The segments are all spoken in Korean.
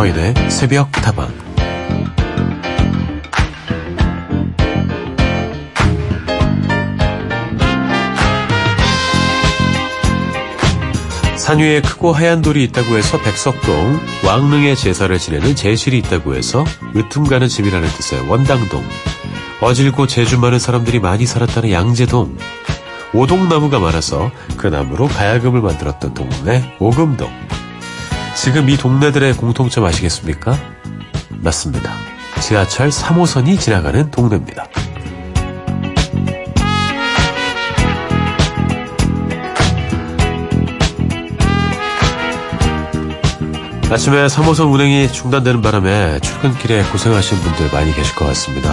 서인의 새벽 다방. 산 위에 크고 하얀 돌이 있다고 해서 백석동, 왕릉의 제사를 지내는 제실이 있다고 해서 으뜸 가는 집이라는 뜻의 원당동, 어질고 재주 많은 사람들이 많이 살았다는 양재동, 오동나무가 많아서 그 나무로 가야금을 만들었던 동네 오금동. 지금 이 동네들의 공통점 아시겠습니까? 맞습니다. 지하철 3호선이 지나가는 동네입니다. 아침에 3호선 운행이 중단되는 바람에 출근길에 고생하시는 분들 많이 계실 것 같습니다.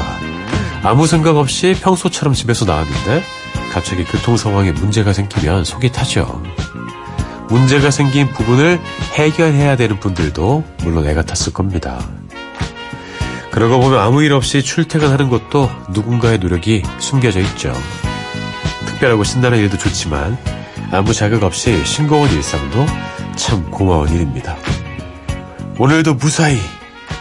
아무 생각 없이 평소처럼 집에서 나왔는데 갑자기 교통 상황에 문제가 생기면 속이 타죠. 문제가 생긴 부분을 해결해야 되는 분들도 물론 애가 탔을 겁니다. 그러고 보면 아무 일 없이 출퇴근하는 것도 누군가의 노력이 숨겨져 있죠. 특별하고 신나는 일도 좋지만 아무 자극 없이 싱거운 일상도 참 고마운 일입니다. 오늘도 무사히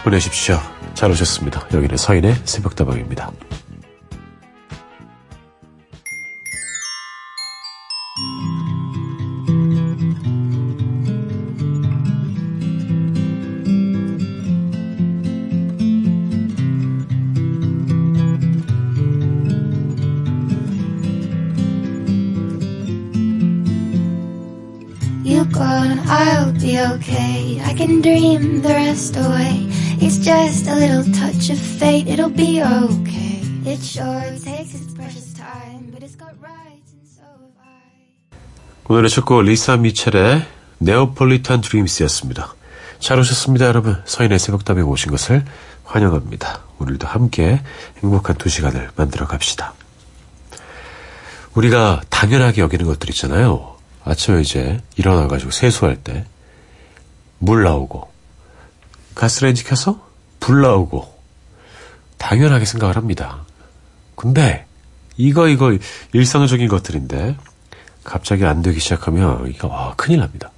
보내십시오. 잘 오셨습니다. 여기는 서인의 새벽다방입니다. Just a little touch of fate. It'll be okay. It sure takes its precious time, but it's got rights and so have I. 오늘의 첫 곡 리사 미첼의 네오폴리탄 드림스였습니다. 잘 오셨습니다, 여러분. 서인의 새벽담에 오신 것을 환영합니다. 오늘도 함께 행복한 두 시간을 만들어 갑시다. 우리가 당연하게 여기는 것들 있잖아요. 아침에 이제 일어나가지고 세수할 때 물 나오고 가스레인지 켜서 불 나오고 당연하게 생각을 합니다. 근데 이거 이거 일상적인 것들인데 갑자기 안 되기 시작하면 이거 와 큰일 납니다.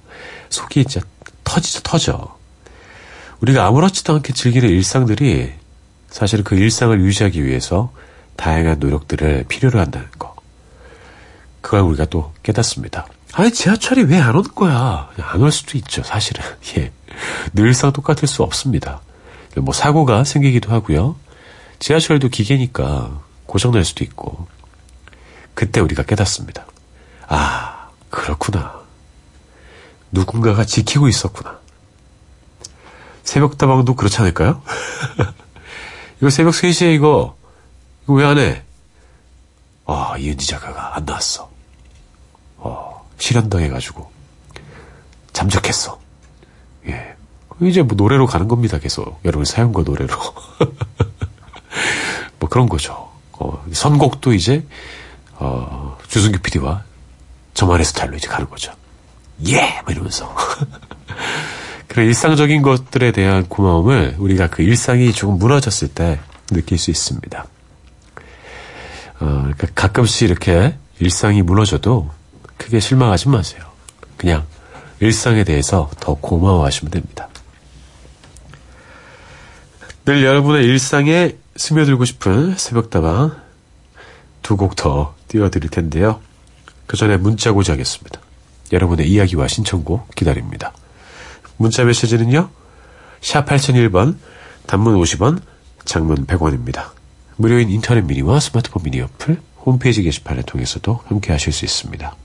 속이 진짜 터지죠 터져. 우리가 아무렇지도 않게 즐기는 일상들이 사실은 그 일상을 유지하기 위해서 다양한 노력들을 필요로 한다는 거. 그걸 우리가 또 깨닫습니다. 아니, 지하철이 왜 안 오는 거야? 안 올 수도 있죠, 사실은. 예. 늘상 똑같을 수 없습니다. 뭐, 사고가 생기기도 하고요. 지하철도 기계니까 고장날 수도 있고. 그때 우리가 깨닫습니다. 아, 그렇구나. 누군가가 지키고 있었구나. 새벽다방도 그렇지 않을까요? 이거 새벽 3시에 이거, 이거 왜 안 해? 아, 이은지 작가가 안 나왔어. 어, 실현당해가지고. 잠적했어. 예. 이제 뭐 노래로 가는 겁니다, 계속. 여러분 사연과 노래로. 뭐 그런 거죠. 어, 선곡도 이제, 어, 주승규 PD와 저만의 스타일로 이제 가는 거죠. 예! 뭐 이러면서. 그런 일상적인 것들에 대한 고마움을 우리가 그 일상이 조금 무너졌을 때 느낄 수 있습니다. 어, 그러니까 가끔씩 이렇게 일상이 무너져도 크게 실망하지 마세요. 그냥 일상에 대해서 더 고마워하시면 됩니다. 늘 여러분의 일상에 스며들고 싶은 새벽다방 두 곡 더 띄워드릴 텐데요. 그 전에 문자 고지하겠습니다. 여러분의 이야기와 신청곡 기다립니다. 문자 메시지는요. 샵 8001번, 단문 50원, 장문 100원입니다. 무료인 인터넷 미니와 스마트폰 미니 어플, 홈페이지 게시판을 통해서도 함께 하실 수 있습니다.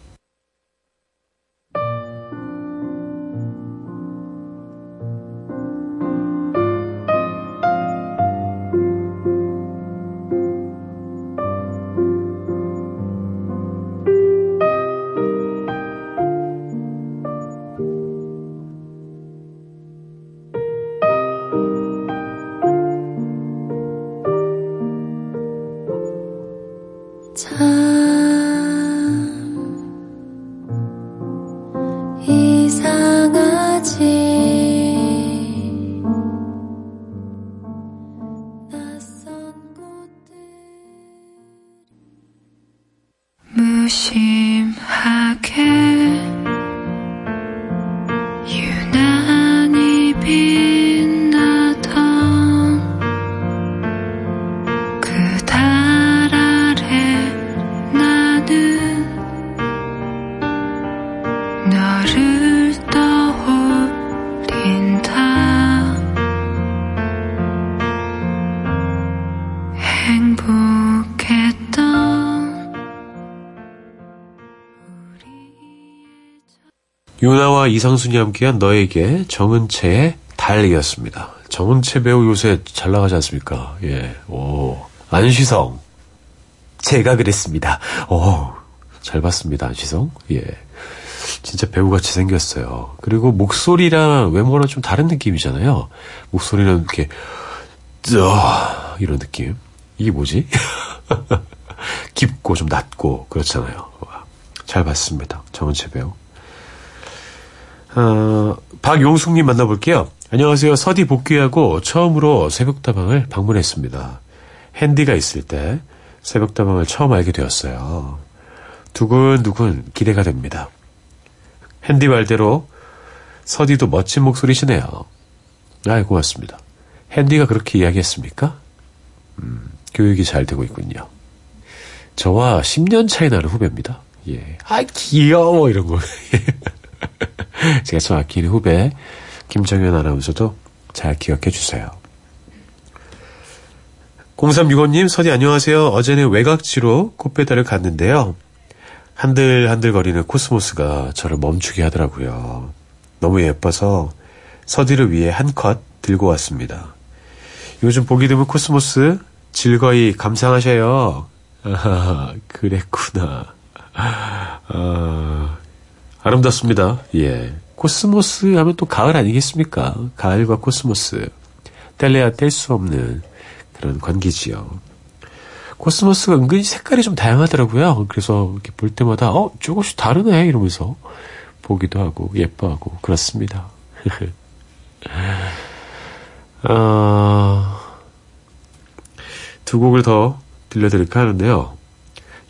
요나와 이상순이 함께한 너에게 정은채의 달이었습니다. 정은채 배우 요새 잘 나가지 않습니까? 예, 오. 안시성. 제가 그랬습니다. 오, 잘 봤습니다, 안시성. 예. 진짜 배우같이 생겼어요. 그리고 목소리랑 외모랑 좀 다른 느낌이잖아요. 목소리는 이렇게, 쩌, 이런 느낌. 이게 뭐지? 깊고 좀 낮고, 그렇잖아요. 잘 봤습니다. 정은채 배우. 어, 박용숙님 만나볼게요. 안녕하세요. 서디 복귀하고 처음으로 새벽다방을 방문했습니다. 핸디가 있을 때 새벽다방을 처음 알게 되었어요. 두근두근 기대가 됩니다. 핸디 말대로 서디도 멋진 목소리시네요. 아, 고맙습니다. 핸디가 그렇게 이야기했습니까? 음, 교육이 잘 되고 있군요. 저와 10년 차이 나는 후배입니다. 예. 아, 귀여워! 이런 거. 제가 좀 아끼는 후배, 김정현 아나운서도 잘 기억해 주세요. 0365님, 서디 안녕하세요. 어제는 외곽지로 꽃배달을 갔는데요. 한들한들거리는 코스모스가 저를 멈추게 하더라고요. 너무 예뻐서 서디를 위해 한 컷 들고 왔습니다. 요즘 보기 드문 코스모스 즐거이 감상하셔요. 아, 그랬구나. 아, 아름답습니다. 예. 코스모스 하면 또 가을 아니겠습니까? 가을과 코스모스. 뗄래야 뗄 수 없는 그런 관계지요. 코스모스가 은근히 색깔이 좀 다양하더라고요. 그래서 이렇게 볼 때마다 어 조금씩 다르네 이러면서 보기도 하고 예뻐하고 그렇습니다. 어, 두 곡을 더 들려드릴까 하는데요.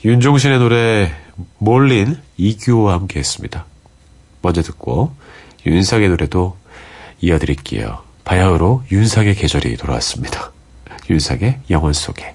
윤종신의 노래 몰린 이규호와 함께 했습니다. 먼저 듣고 윤상의 노래도 이어드릴게요. 바야흐로 윤상의 계절이 돌아왔습니다. 윤상의 영원 속에.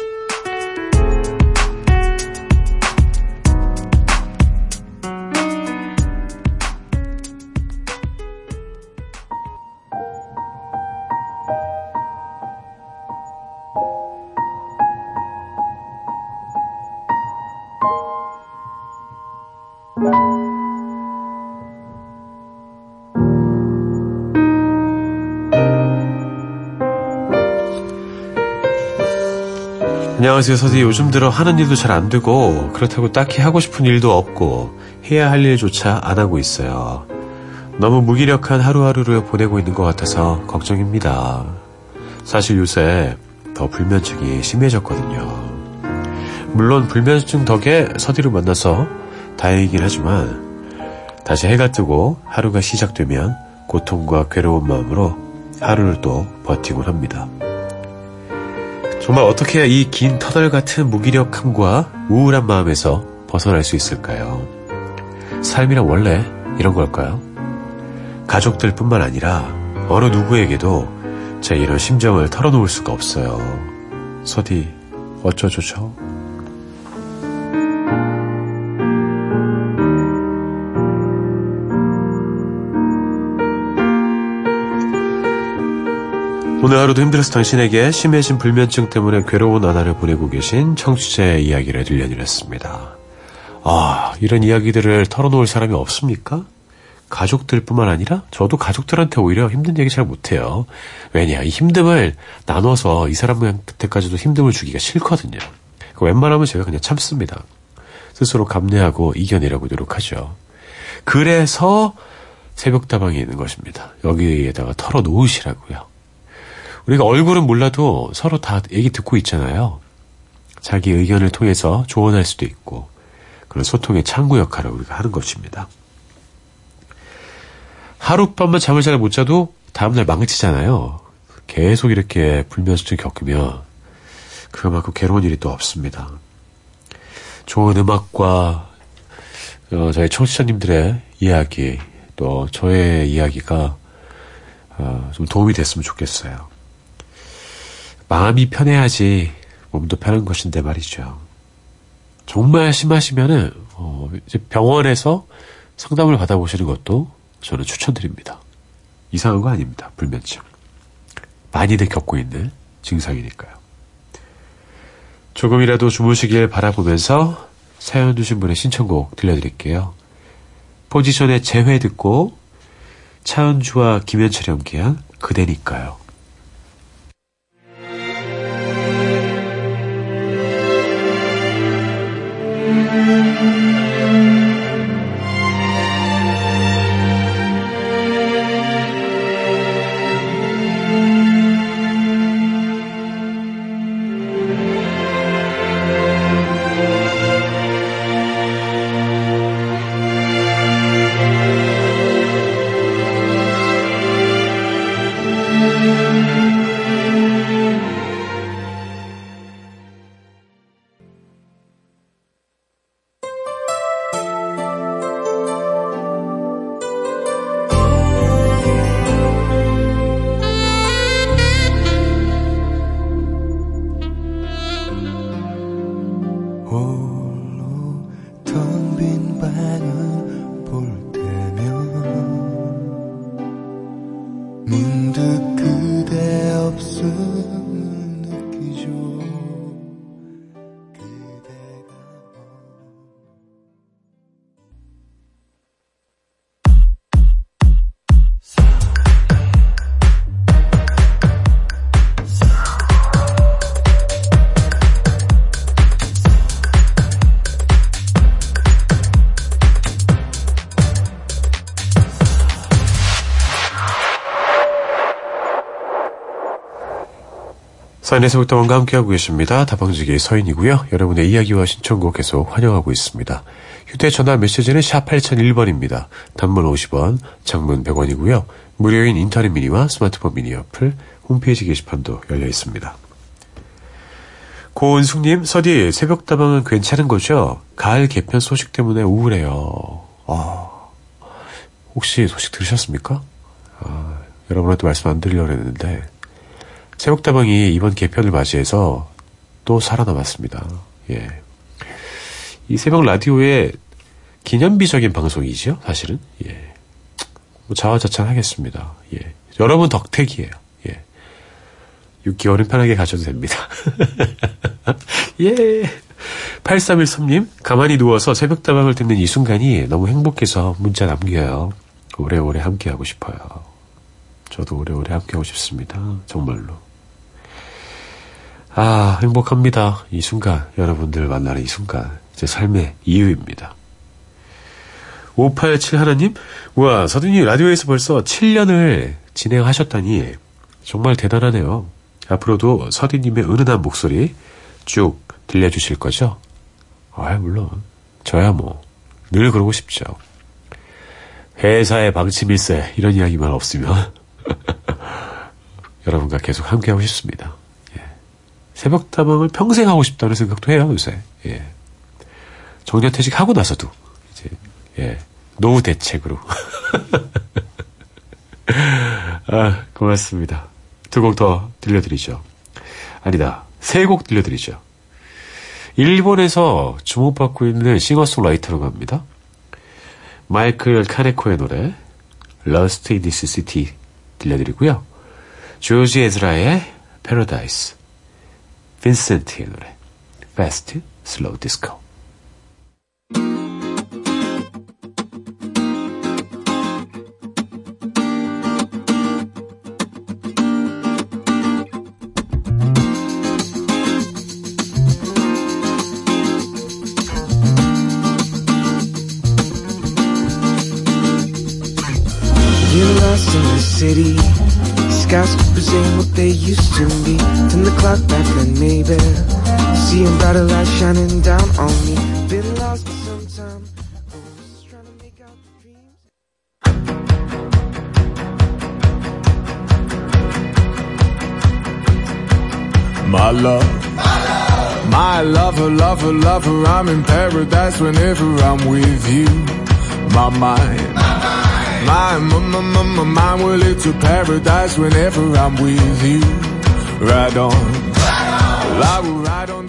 안녕하세요, 서디. 요즘 들어 하는 일도 잘 안 되고, 그렇다고 딱히 하고 싶은 일도 없고, 해야 할 일조차 안 하고 있어요. 너무 무기력한 하루하루를 보내고 있는 것 같아서 걱정입니다. 사실 요새 더 불면증이 심해졌거든요. 물론 불면증 덕에 서디를 만나서 다행이긴 하지만, 다시 해가 뜨고 하루가 시작되면 고통과 괴로운 마음으로 하루를 또 버티곤 합니다. 정말 어떻게 해야 이긴 터널 같은 무기력함과 우울한 마음에서 벗어날 수 있을까요? 삶이란 원래 이런 걸까요? 가족들 뿐만 아니라 어느 누구에게도 제 이런 심정을 털어놓을 수가 없어요. 서디, 어쩌죠, 오늘 하루도 힘들어서 당신에게 심해진 불면증 때문에 괴로운 나날을 보내고 계신 청취자의 이야기를 들려드렸습니다. 아, 이런 이야기들을 털어놓을 사람이 없습니까? 가족들뿐만 아니라 저도 가족들한테 오히려 힘든 얘기 잘 못해요. 왜냐, 이 힘듦을 나눠서 이 사람한테까지도 힘듦을 주기가 싫거든요. 웬만하면 제가 그냥 참습니다. 스스로 감내하고 이겨내려고 노력하죠. 그래서 새벽다방이 있는 것입니다. 여기에다가 털어놓으시라고요. 우리가 얼굴은 몰라도 서로 다 얘기 듣고 있잖아요. 자기 의견을 통해서 조언할 수도 있고 그런 소통의 창구 역할을 우리가 하는 것입니다. 하룻밤만 잠을 잘 못 자도 다음날 망치잖아요. 계속 이렇게 불면증 겪으면 그만큼 괴로운 일이 또 없습니다. 좋은 음악과 어, 저희 청취자님들의 이야기 또 저의 이야기가 어, 좀 도움이 됐으면 좋겠어요. 마음이 편해야지 몸도 편한 것인데 말이죠. 정말 심하시면은 어, 병원에서 상담을 받아보시는 것도 저는 추천드립니다. 이상한 거 아닙니다. 불면증. 많이들 겪고 있는 증상이니까요. 조금이라도 주무시길 바라보면서 사연 주신 분의 신청곡 들려드릴게요. 포지션의 재회 듣고 차은주와 김현철이 함께한 그대니까요. 사인에서부터원과 함께하고 계십니다. 다방지기 서인이고요. 여러분의 이야기와 신청곡 계속 환영하고 있습니다. 휴대전화 메시지는 샵 8001번입니다. 단문 50원, 장문 100원이고요. 무료인 인터넷 미니와 스마트폰 미니 어플, 홈페이지 게시판도 열려 있습니다. 고은숙님, 서디, 새벽다방은 괜찮은 거죠? 가을 개편 소식 때문에 우울해요. 아, 혹시 소식 들으셨습니까? 아, 여러분한테 말씀 안 드리려고 했는데, 새벽다방이 이번 개편을 맞이해서 또 살아남았습니다. 예. 이 새벽 라디오의 기념비적인 방송이죠, 사실은. 예. 뭐 자화자찬하겠습니다. 예. 여러분 덕택이에요. 예. 6개월은 편하게 가셔도 됩니다. 예. 8313님, 가만히 누워서 새벽다방을 듣는 이 순간이 너무 행복해서 문자 남겨요. 오래오래 함께하고 싶어요. 저도 오래오래 함께하고 싶습니다. 정말로. 아, 행복합니다. 이 순간, 여러분들 만나는 이 순간, 제 삶의 이유입니다. 587 하나님, 우와, 서준이 라디오에서 벌써 7년을 진행하셨다니, 정말 대단하네요. 앞으로도 서디님의 은은한 목소리 쭉 들려주실 거죠? 아, 물론. 저야 뭐, 늘 그러고 싶죠. 회사의 방침일세, 이런 이야기만 없으면, 여러분과 계속 함께하고 싶습니다. 예. 새벽다방을 평생 하고 싶다는 생각도 해요, 요새. 예. 정년퇴직 하고 나서도, 이제, 예. 노후 대책으로. 아, 고맙습니다. 두 곡 더 들려드리죠. 아니다. 세 곡 들려드리죠. 일본에서 주목받고 있는 싱어송라이터라고 합니다. 마이클 카네코의 노래, Lost in This City 들려드리고요. 조지 에즈라의 Paradise, 빈센트의 노래, Fast Slow Disco. You're lost in the city. Skyscrapers ain't what they used to be. Turn the clock back then, maybe. Seeing brighter light shining down on me. Been lost for some time. The dreams. My love. My lover, lover, lover, I'm in paradise whenever I'm with you. My mind. My, my, my, my, my mind will lead to paradise whenever I'm with you. Ride on. I will ride on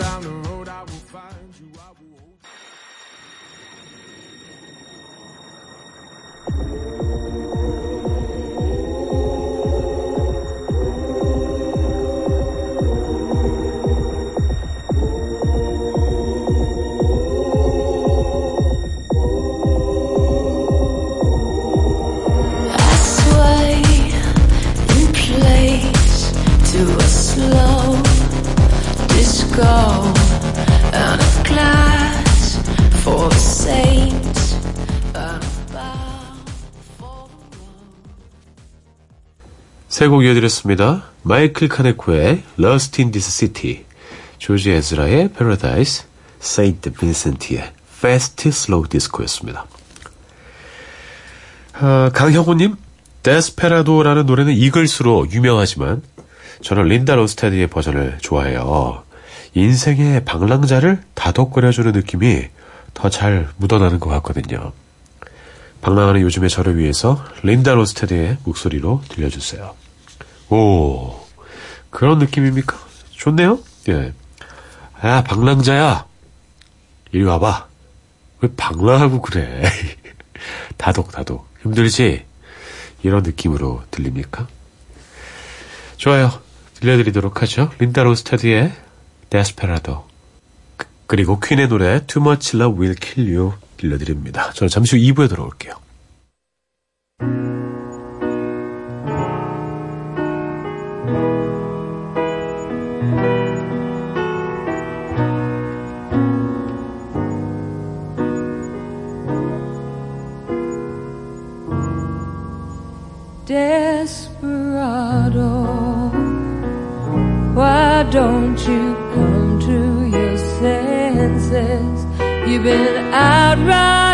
세곡 이어드렸습니다. 마이클 카네코의 Lost in This City, 조지 에즈라의 Paradise, 세인트 빈센트의 Fast Slow Disco였습니다. 아, 강형호님, Desperado라는 노래는 이글스로 유명하지만 저는 린다 론스타드의 버전을 좋아해요. 인생의 방랑자를 다독거려주는 느낌이 더 잘 묻어나는 것 같거든요. 방랑하는 요즘의 저를 위해서 린다 로스테드의 목소리로 들려주세요. 오, 그런 느낌입니까? 좋네요? 예. 야, 방랑자야. 이리 와봐. 왜 방랑하고 그래? 다독 다독. 힘들지? 이런 느낌으로 들립니까? 좋아요. 들려드리도록 하죠. 린다 로스테드의 데스페라도. 그- 그리고 퀸의 노래 Too Much Love Will Kill You 들려드립니다. 저는 잠시 후 2부에 돌아올게요. You've been out riding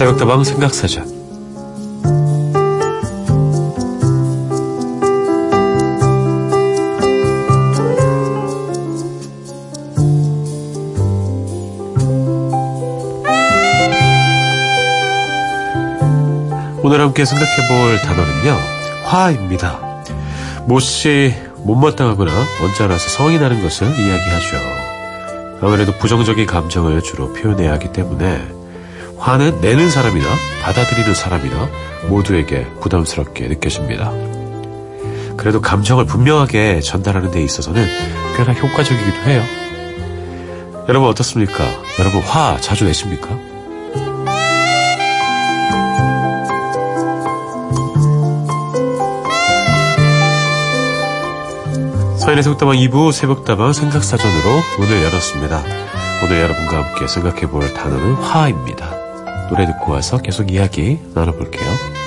새벽 다방 생각사전 오늘 함께 생각해 볼 단어는요. 화입니다. 못이 못마땅하거나 언짢아서 성이 나는 것을 이야기하죠. 아무래도 부정적인 감정을 주로 표현해야 하기 때문에 화는 내는 사람이나 받아들이는 사람이나 모두에게 부담스럽게 느껴집니다. 그래도 감정을 분명하게 전달하는 데 있어서는 꽤나 효과적이기도 해요. 여러분 어떻습니까? 여러분 화 자주 내십니까? 서인의 속다방 2부 새벽다방 생각사전으로 문을 열었습니다. 오늘 여러분과 함께 생각해볼 단어는 화입니다. 노래 듣고 와서 계속 이야기 나눠볼게요.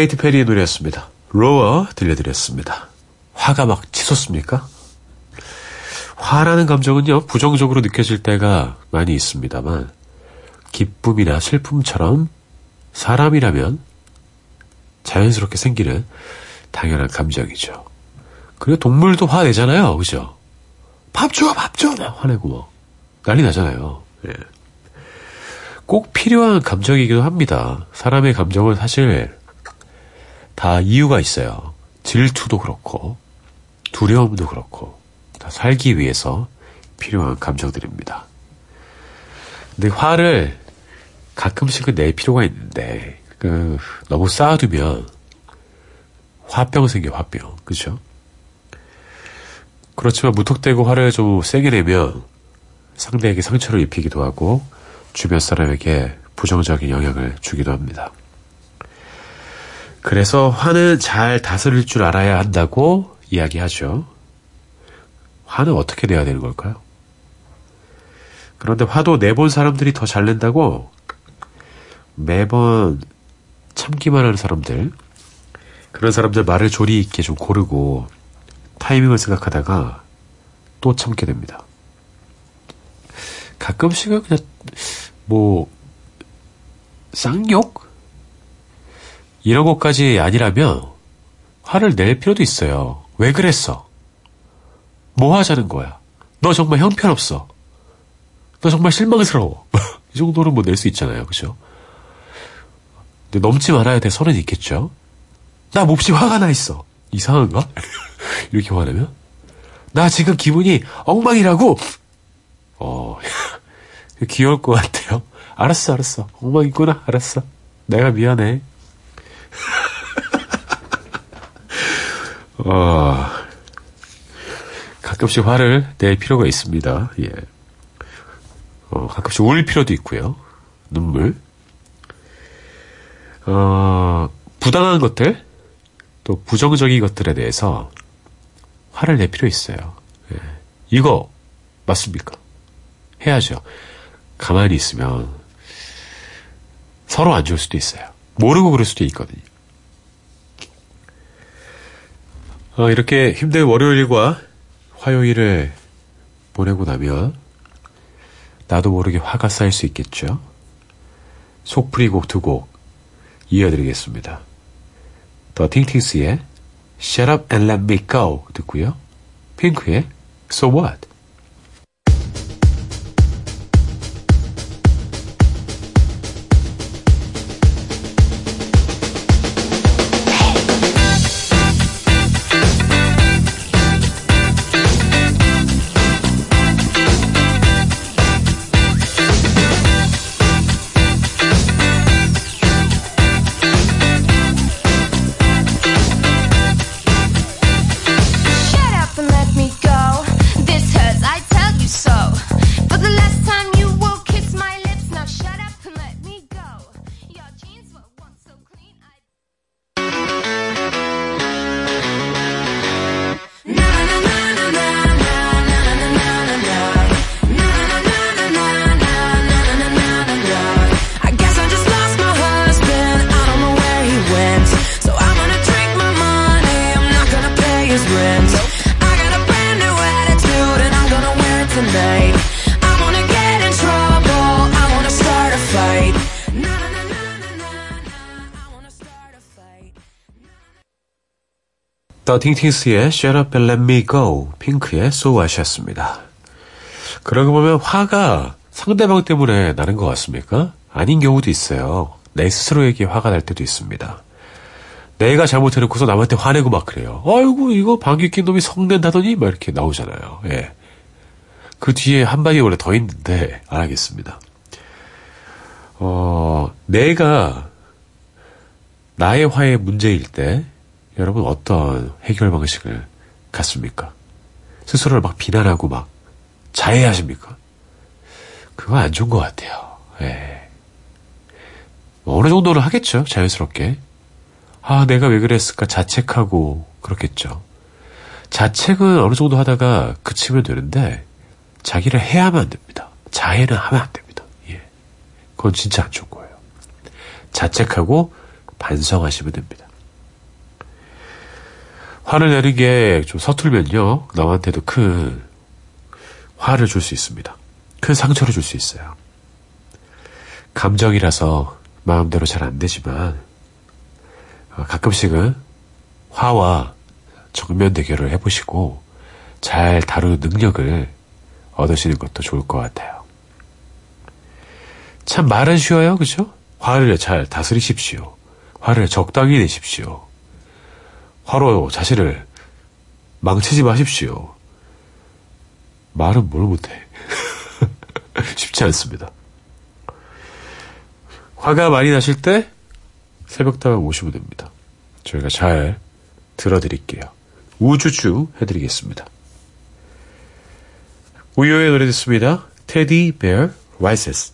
케이티 페리의 노래였습니다. 로어 들려드렸습니다. 화가 막 치솟습니까? 화라는 감정은요, 부정적으로 느껴질 때가 많이 있습니다만, 기쁨이나 슬픔처럼 사람이라면 자연스럽게 생기는 당연한 감정이죠. 그리고 동물도 화내잖아요, 그죠? 밥 줘, 밥 줘! 막 화내고 뭐. 난리 나잖아요. 예. 꼭 필요한 감정이기도 합니다. 사람의 감정은 사실 다 이유가 있어요. 질투도 그렇고, 두려움도 그렇고, 다 살기 위해서 필요한 감정들입니다. 근데 화를 가끔씩은 낼 필요가 있는데, 그, 너무 쌓아두면 화병 생겨, 화병. 그죠? 그렇지만 무턱대고 화를 좀 세게 내면 상대에게 상처를 입히기도 하고, 주변 사람에게 부정적인 영향을 주기도 합니다. 그래서 화는 잘 다스릴 줄 알아야 한다고 이야기하죠. 화는 어떻게 내야 되는 걸까요? 그런데 화도 내본 사람들이 더 잘 낸다고 매번 참기만 하는 사람들, 그런 사람들 말을 조리 있게 좀 고르고 타이밍을 생각하다가 또 참게 됩니다. 가끔씩은 그냥 뭐 쌍욕? 이런 것까지 아니라면 화를 낼 필요도 있어요. 왜 그랬어? 뭐 하자는 거야? 너 정말 형편없어. 너 정말 실망스러워. 이 정도는 뭐 낼 수 있잖아요. 그죠? 근데 넘지 말아야 될 선은 있겠죠? 나 몹시 화가 나 있어. 이상한가? 이렇게 화내면? 나 지금 기분이 엉망이라고! 어, 귀여울 것 같아요. 알았어, 알았어. 엉망이구나. 알았어. 내가 미안해. 어, 가끔씩 화를 낼 필요가 있습니다. 예. 어, 가끔씩 울 필요도 있고요. 눈물. 어, 부당한 것들, 또 부정적인 것들에 대해서 화를 낼 필요 있어요. 예. 이거 맞습니까? 해야죠. 가만히 있으면 서로 안 좋을 수도 있어요. 모르고 그럴 수도 있거든요. 어, 이렇게 힘든 월요일과 화요일을 보내고 나면 나도 모르게 화가 쌓일 수 있겠죠. 속풀이 곡 두 곡 이어드리겠습니다. 더 팅팅스의 Shut Up and Let Me Go 듣고요. 핑크의 So What 더팅팅스의 Shut Up and Let Me Go, 핑크의 So What이었습니다. 그러고 보면 화가 상대방 때문에 나는 것 같습니까? 아닌 경우도 있어요. 내 스스로에게 화가 날 때도 있습니다. 내가 잘못해놓고서 남한테 화내고 막 그래요. 아이고, 이거 방귀 낀 놈이 성낸다더니? 막 이렇게 나오잖아요. 예. 그 뒤에 한마디 원래 더 있는데, 안 하겠습니다. 어, 내가 나의 화의 문제일 때, 여러분 어떤 해결 방식을 갖습니까? 스스로를 막 비난하고 막 자해하십니까? 그거 안 좋은 것 같아요. 예. 어느 정도는 하겠죠, 자연스럽게. 아, 내가 왜 그랬을까 자책하고 그렇겠죠. 자책은 어느 정도 하다가 그치면 되는데 자기를 해야만 안 됩니다. 자해는 하면 안 됩니다. 예. 그건 진짜 안 좋은 거예요. 자책하고 반성하시면 됩니다. 화를 내는 게 좀 서툴면요. 남한테도 큰 화를 줄 수 있습니다. 큰 상처를 줄 수 있어요. 감정이라서 마음대로 잘 안 되지만 어, 가끔씩은 화와 정면 대결을 해보시고 잘 다루는 능력을 얻으시는 것도 좋을 것 같아요. 참 말은 쉬워요, 그죠? 화를 잘 다스리십시오. 화를 적당히 내십시오. 화로 자신을 망치지 마십시오. 말은 뭘 못해. 쉽지 않습니다. 화가 많이 나실 때 새벽다방 오시면 됩니다. 저희가 잘 들어드릴게요. 우주주 해드리겠습니다. 우효의 노래 듣습니다. 테디 베어 라이세스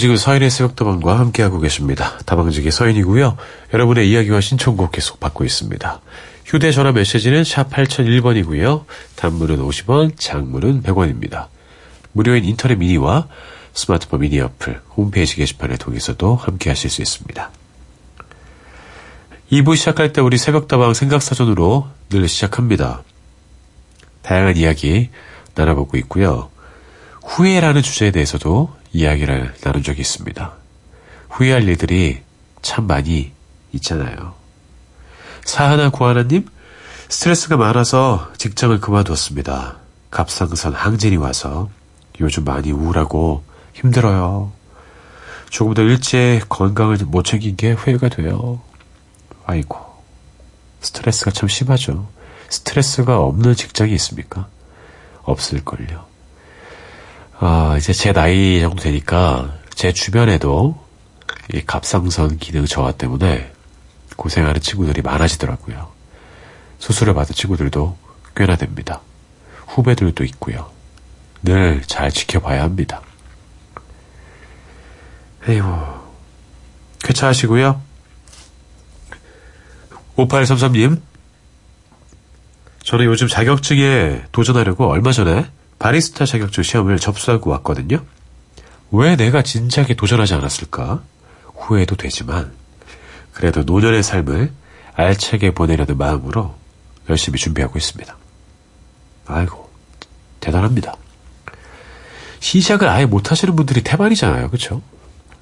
지금 서인의 새벽다방과 함께하고 계십니다. 다방직의 서인이고요. 여러분의 이야기와 신청곡 계속 받고 있습니다. 휴대전화 메시지는 샵 8001번이고요. 단문은 50원, 장문은 100원입니다. 무료인 인터넷 미니와 스마트폰 미니 어플, 홈페이지 게시판을 통해서도 함께하실 수 있습니다. 2부 시작할 때 우리 새벽다방 생각사전으로 늘 시작합니다. 다양한 이야기 나눠보고 있고요. 후회라는 주제에 대해서도 이야기를 나눈 적이 있습니다. 후회할 일들이 참 많이 있잖아요. 사하나 구하나님, 스트레스가 많아서 직장을 그만뒀습니다. 갑상선 항진이 와서 요즘 많이 우울하고 힘들어요. 조금 더 일찍 건강을 못 챙긴 게 후회가 돼요. 아이고, 스트레스가 참 심하죠. 스트레스가 없는 직장이 있습니까? 없을걸요. 아, 이제 제 나이 정도 되니까 제 주변에도 이 갑상선 기능 저하 때문에 고생하는 친구들이 많아지더라고요. 수술을 받은 친구들도 꽤나 됩니다. 후배들도 있고요. 늘 잘 지켜봐야 합니다. 에이구, 쾌차하시고요. 5833님, 저는 요즘 자격증에 도전하려고 얼마 전에 바리스타 자격증 시험을 접수하고 왔거든요. 왜 내가 진지하게 도전하지 않았을까? 후회도 되지만, 그래도 노년의 삶을 알차게 보내려는 마음으로 열심히 준비하고 있습니다. 아이고, 대단합니다. 시작을 아예 못 하시는 분들이 태반이잖아요. 그쵸?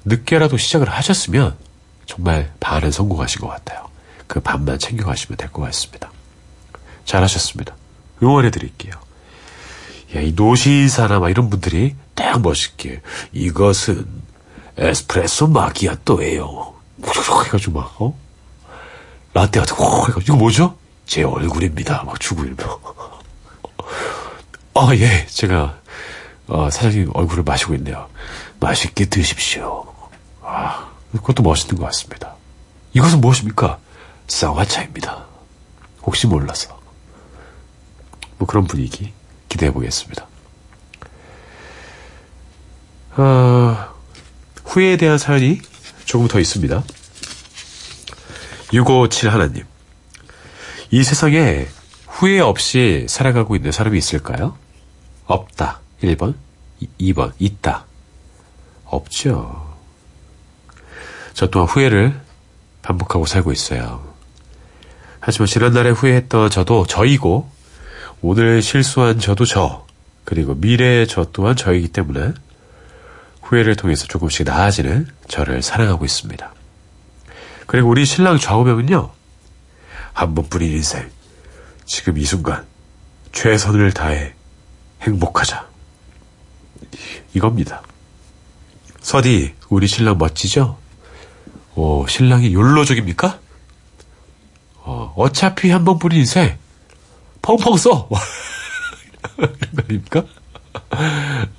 늦게라도 시작을 하셨으면 정말 반은 성공하신 것 같아요. 그 반만 챙겨가시면 될 것 같습니다. 잘하셨습니다. 응원해 드릴게요. 야, 이 노시사나 막 이런 분들이 딱 멋있게 이것은 에스프레소 마키아토예요. 해가지고 막 어? 라떼 같은 거 이거 뭐죠? 제 얼굴입니다. 막 주고 일며. 아 예, 제가 어, 사장님 얼굴을 마시고 있네요. 맛있게 드십시오. 아, 그것도 멋있는 것 같습니다. 이것은 무엇입니까? 쌍화차입니다. 혹시 몰라서. 뭐 그런 분위기 기대해 보겠습니다. 어, 후회에 대한 사연이 조금 더 있습니다. 657 하나님. 이 세상에 후회 없이 살아가고 있는 사람이 있을까요? 없다. 1번. 2번. 있다. 없죠. 저 또한 후회를 반복하고 살고 있어요. 하지만 지난날에 후회했던 저도 저이고, 오늘 실수한 저도 저, 그리고 미래의 저 또한 저이기 때문에 후회를 통해서 조금씩 나아지는 저를 사랑하고 있습니다. 그리고 우리 신랑 좌우명은요, 한 번뿐인 인생, 지금 이 순간, 최선을 다해 행복하자. 이겁니다. 서디, 우리 신랑 멋지죠? 오, 신랑이 욜로족입니까? 어, 어차피 한 번뿐인 인생, 펑펑 써! 이런 거 아닙니까?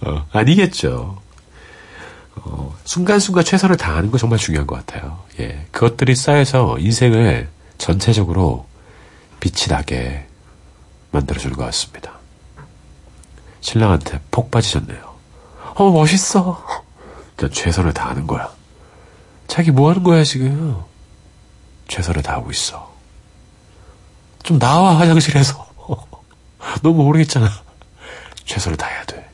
어, 아니겠죠. 어, 순간순간 최선을 다하는 거 정말 중요한 것 같아요. 예. 그것들이 쌓여서 인생을 전체적으로 빛이 나게 만들어주는 것 같습니다. 신랑한테 폭 빠지셨네요. 어, 멋있어. 일단 최선을 다하는 거야. 자기 뭐 하는 거야, 지금? 최선을 다하고 있어. 좀 나와, 화장실에서. 너무 모르겠잖아. 최선을 다해야 돼.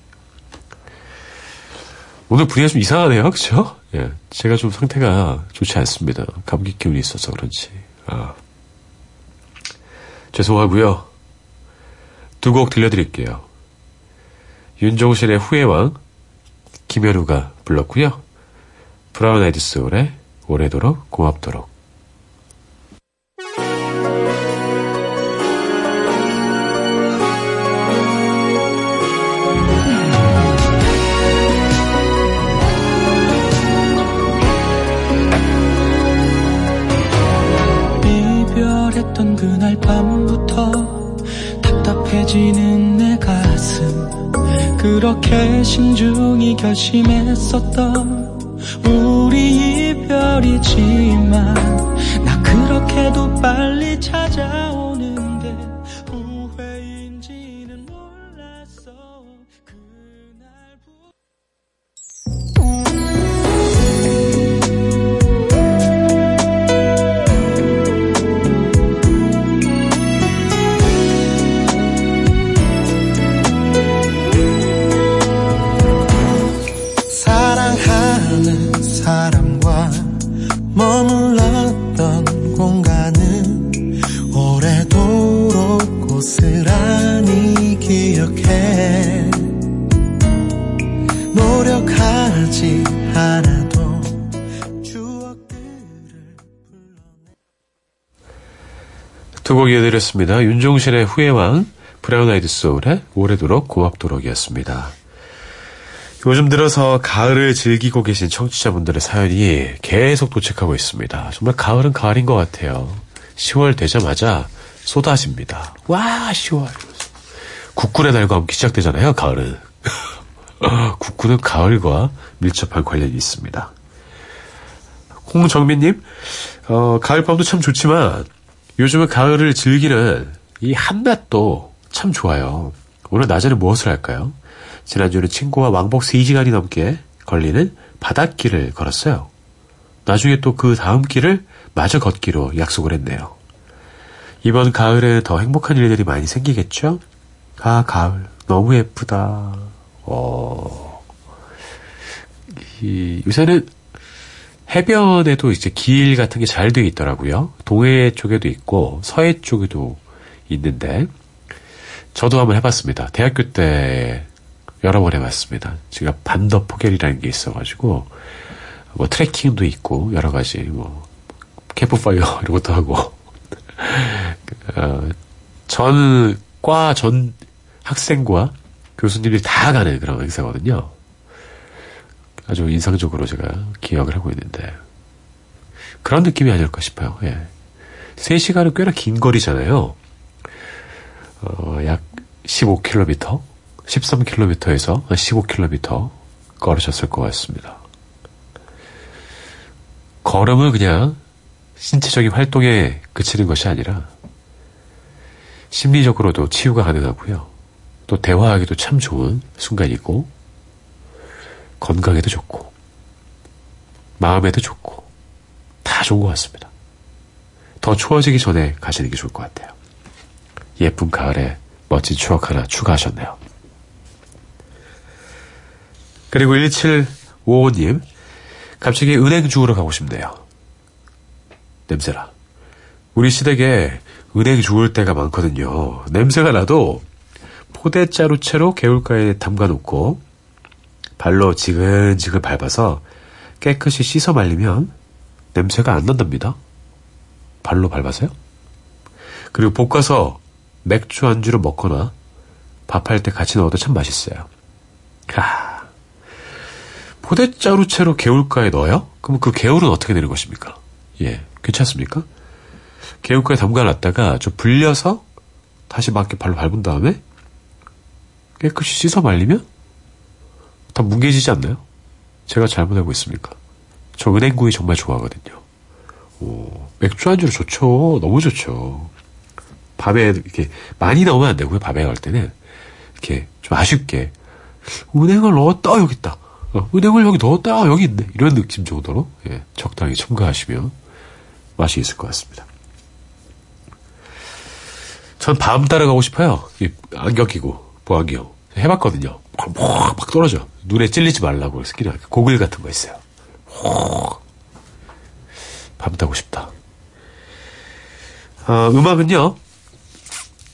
오늘 분위기가 좀 이상하네요. 그쵸? 예. 제가 좀 상태가 좋지 않습니다. 감기 기운이 있어서 그런지. 아. 죄송하고요. 두 곡 들려드릴게요. 윤종신의 후회왕, 김현우가 불렀고요. 브라운 아이드 소울의 오래도록 고맙도록. 그렇게 신중히 결심했었던 우리 이별이지만 나 그렇게도 빨리 이어드렸습니다. 윤종신의 후회왕, 브라운 아이드 소울의 오래도록 고맙도록이었습니다. 요즘 들어서 가을을 즐기고 계신 청취자분들의 사연이 계속 도착하고 있습니다. 정말 가을은 가을인 것 같아요. 10월 되자마자 쏟아집니다. 와, 10월. 국군의 날과 함께 시작되잖아요, 가을은. 국군은 가을과 밀접한 관련이 있습니다. 홍정민님, 어, 가을밤도 참 좋지만 요즘은 가을을 즐기는 이 한낮도 참 좋아요. 오늘 낮에는 무엇을 할까요? 지난주에는 친구와 왕복 3시간이 넘게 걸리는 바닷길을 걸었어요. 나중에 또 그 다음 길을 마저 걷기로 약속을 했네요. 이번 가을에 더 행복한 일들이 많이 생기겠죠? 아, 가을. 너무 예쁘다. 어, 이, 요새는 해변에도 이제 길 같은 게 잘 되어 있더라고요. 동해 쪽에도 있고 서해 쪽에도 있는데 저도 한번 해봤습니다. 대학교 때 여러 번 해봤습니다. 제가 반더 포겔이라는 게 있어가지고 뭐 트레킹도 있고 여러 가지 뭐 캠프파이어 이런 것도 하고 어, 전과 전 학생과 교수님들이 다 가는 그런 행사거든요. 아주 인상적으로 제가 기억을 하고 있는데 그런 느낌이 아닐까 싶어요. 예. 3시간은 꽤나 긴 거리잖아요. 어, 약 15km, 13km에서 15km 걸으셨을 것 같습니다. 걸음은 그냥 신체적인 활동에 그치는 것이 아니라 심리적으로도 치유가 가능하고요. 또 대화하기도 참 좋은 순간이고 건강에도 좋고 마음에도 좋고 다 좋은 것 같습니다. 더 추워지기 전에 가시는 게 좋을 것 같아요. 예쁜 가을에 멋진 추억 하나 추가하셨네요. 그리고 1755님, 갑자기 은행 주우러 가고 싶네요. 냄새라. 우리 시댁에 은행 주울 때가 많거든요. 냄새가 나도 포대자루 채로 개울가에 담가 놓고 발로 지근지근 밟아서 깨끗이 씻어 말리면 냄새가 안 난답니다. 발로 밟아서요? 그리고 볶아서 맥주 안주로 먹거나 밥할 때 같이 넣어도 참 맛있어요. 하, 포대자루 채로 개울가에 넣어요? 그럼 그 개울은 어떻게 되는 것입니까? 예, 괜찮습니까? 개울가에 담가놨다가 좀 불려서 다시 맞게 발로 밟은 다음에 깨끗이 씻어 말리면 다 뭉개지지 않나요? 제가 잘못 알고 있습니까? 저 은행구이 정말 좋아하거든요. 오, 맥주 안주로 좋죠. 너무 좋죠. 밥에 이렇게 많이 넣으면 안 되고요. 밥에 넣을 때는 이렇게 좀 아쉽게 은행을 넣었다 여기 있다. 어, 은행을 여기 넣었다 여기 있네. 이런 느낌 정도로 예, 적당히 첨가하시면 맛이 있을 것 같습니다. 전 밤 따라가고 싶어요. 이 안경 끼고 보안경 해봤거든요. 막, 막 떨어져. 눈에 찔리지 말라고 스키는 고글 같은 거 있어요. 밤 타고 싶다. 어, 음악은요.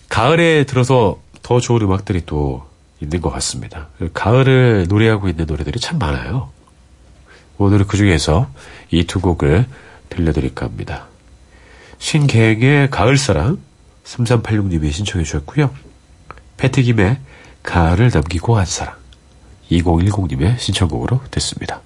가을에 들어서 더 좋은 음악들이 또 있는 것 같습니다. 가을을 노래하고 있는 노래들이 참 많아요. 오늘은 그 중에서 이 두 곡을 들려드릴까 합니다. 신계행의 가을사랑 3386님이 신청해 주셨고요. 패트김의 가을을 남기고 한 사랑 2010님의 신청곡으로 듣습니다.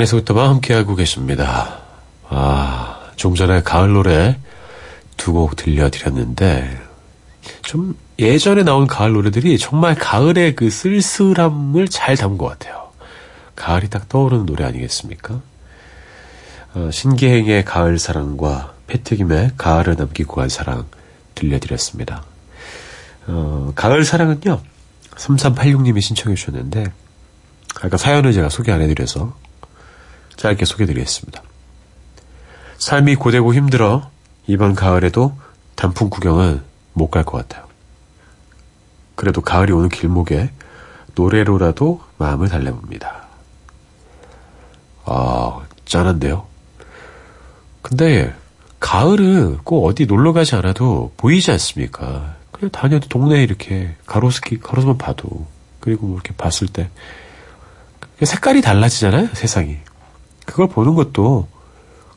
산에서부터만 함께하고 계십니다. 아, 좀 전에 가을 노래 두 곡 들려드렸는데, 좀 예전에 나온 가을 노래들이 정말 가을의 그 쓸쓸함을 잘 담은 것 같아요. 가을이 딱 떠오르는 노래 아니겠습니까? 어, 신계행의 가을 사랑과 패트김의 가을을 남기고 간 사랑 들려드렸습니다. 어, 가을 사랑은요, 3386님이 신청해 주셨는데, 아까 사연을 제가 소개 안 해드려서 짧게 소개드리겠습니다. 삶이 고되고 힘들어 이번 가을에도 단풍 구경은 못 갈 것 같아요. 그래도 가을이 오는 길목에 노래로라도 마음을 달래봅니다. 아, 짠한데요? 근데 가을은 꼭 어디 놀러 가지 않아도 보이지 않습니까? 그냥 다녀도 동네에 이렇게 가로수길, 가로수만 봐도 그리고 뭐 이렇게 봤을 때 색깔이 달라지잖아요, 세상이. 그걸 보는 것도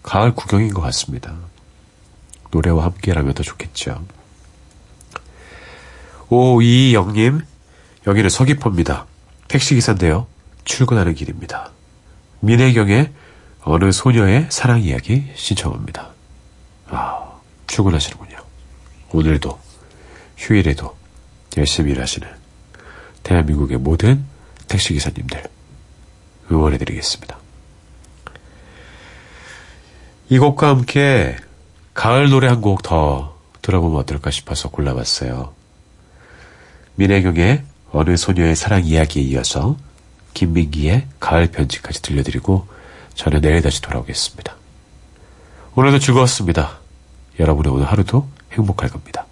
가을 구경인 것 같습니다. 노래와 함께라면 더 좋겠죠. 오이영님, 여기는 서귀포입니다. 택시기사인데요. 출근하는 길입니다. 민혜경의 어느 소녀의 사랑 이야기 신청합니다. 아, 출근하시는군요. 오늘도, 휴일에도 열심히 일하시는 대한민국의 모든 택시기사님들 응원해드리겠습니다. 이 곡과 함께 가을 노래 한 곡 더 들어보면 어떨까 싶어서 골라봤어요. 민혜경의 어느 소녀의 사랑 이야기에 이어서 김민기의 가을 편지까지 들려드리고 저는 내일 다시 돌아오겠습니다. 오늘도 즐거웠습니다. 여러분의 오늘 하루도 행복할 겁니다.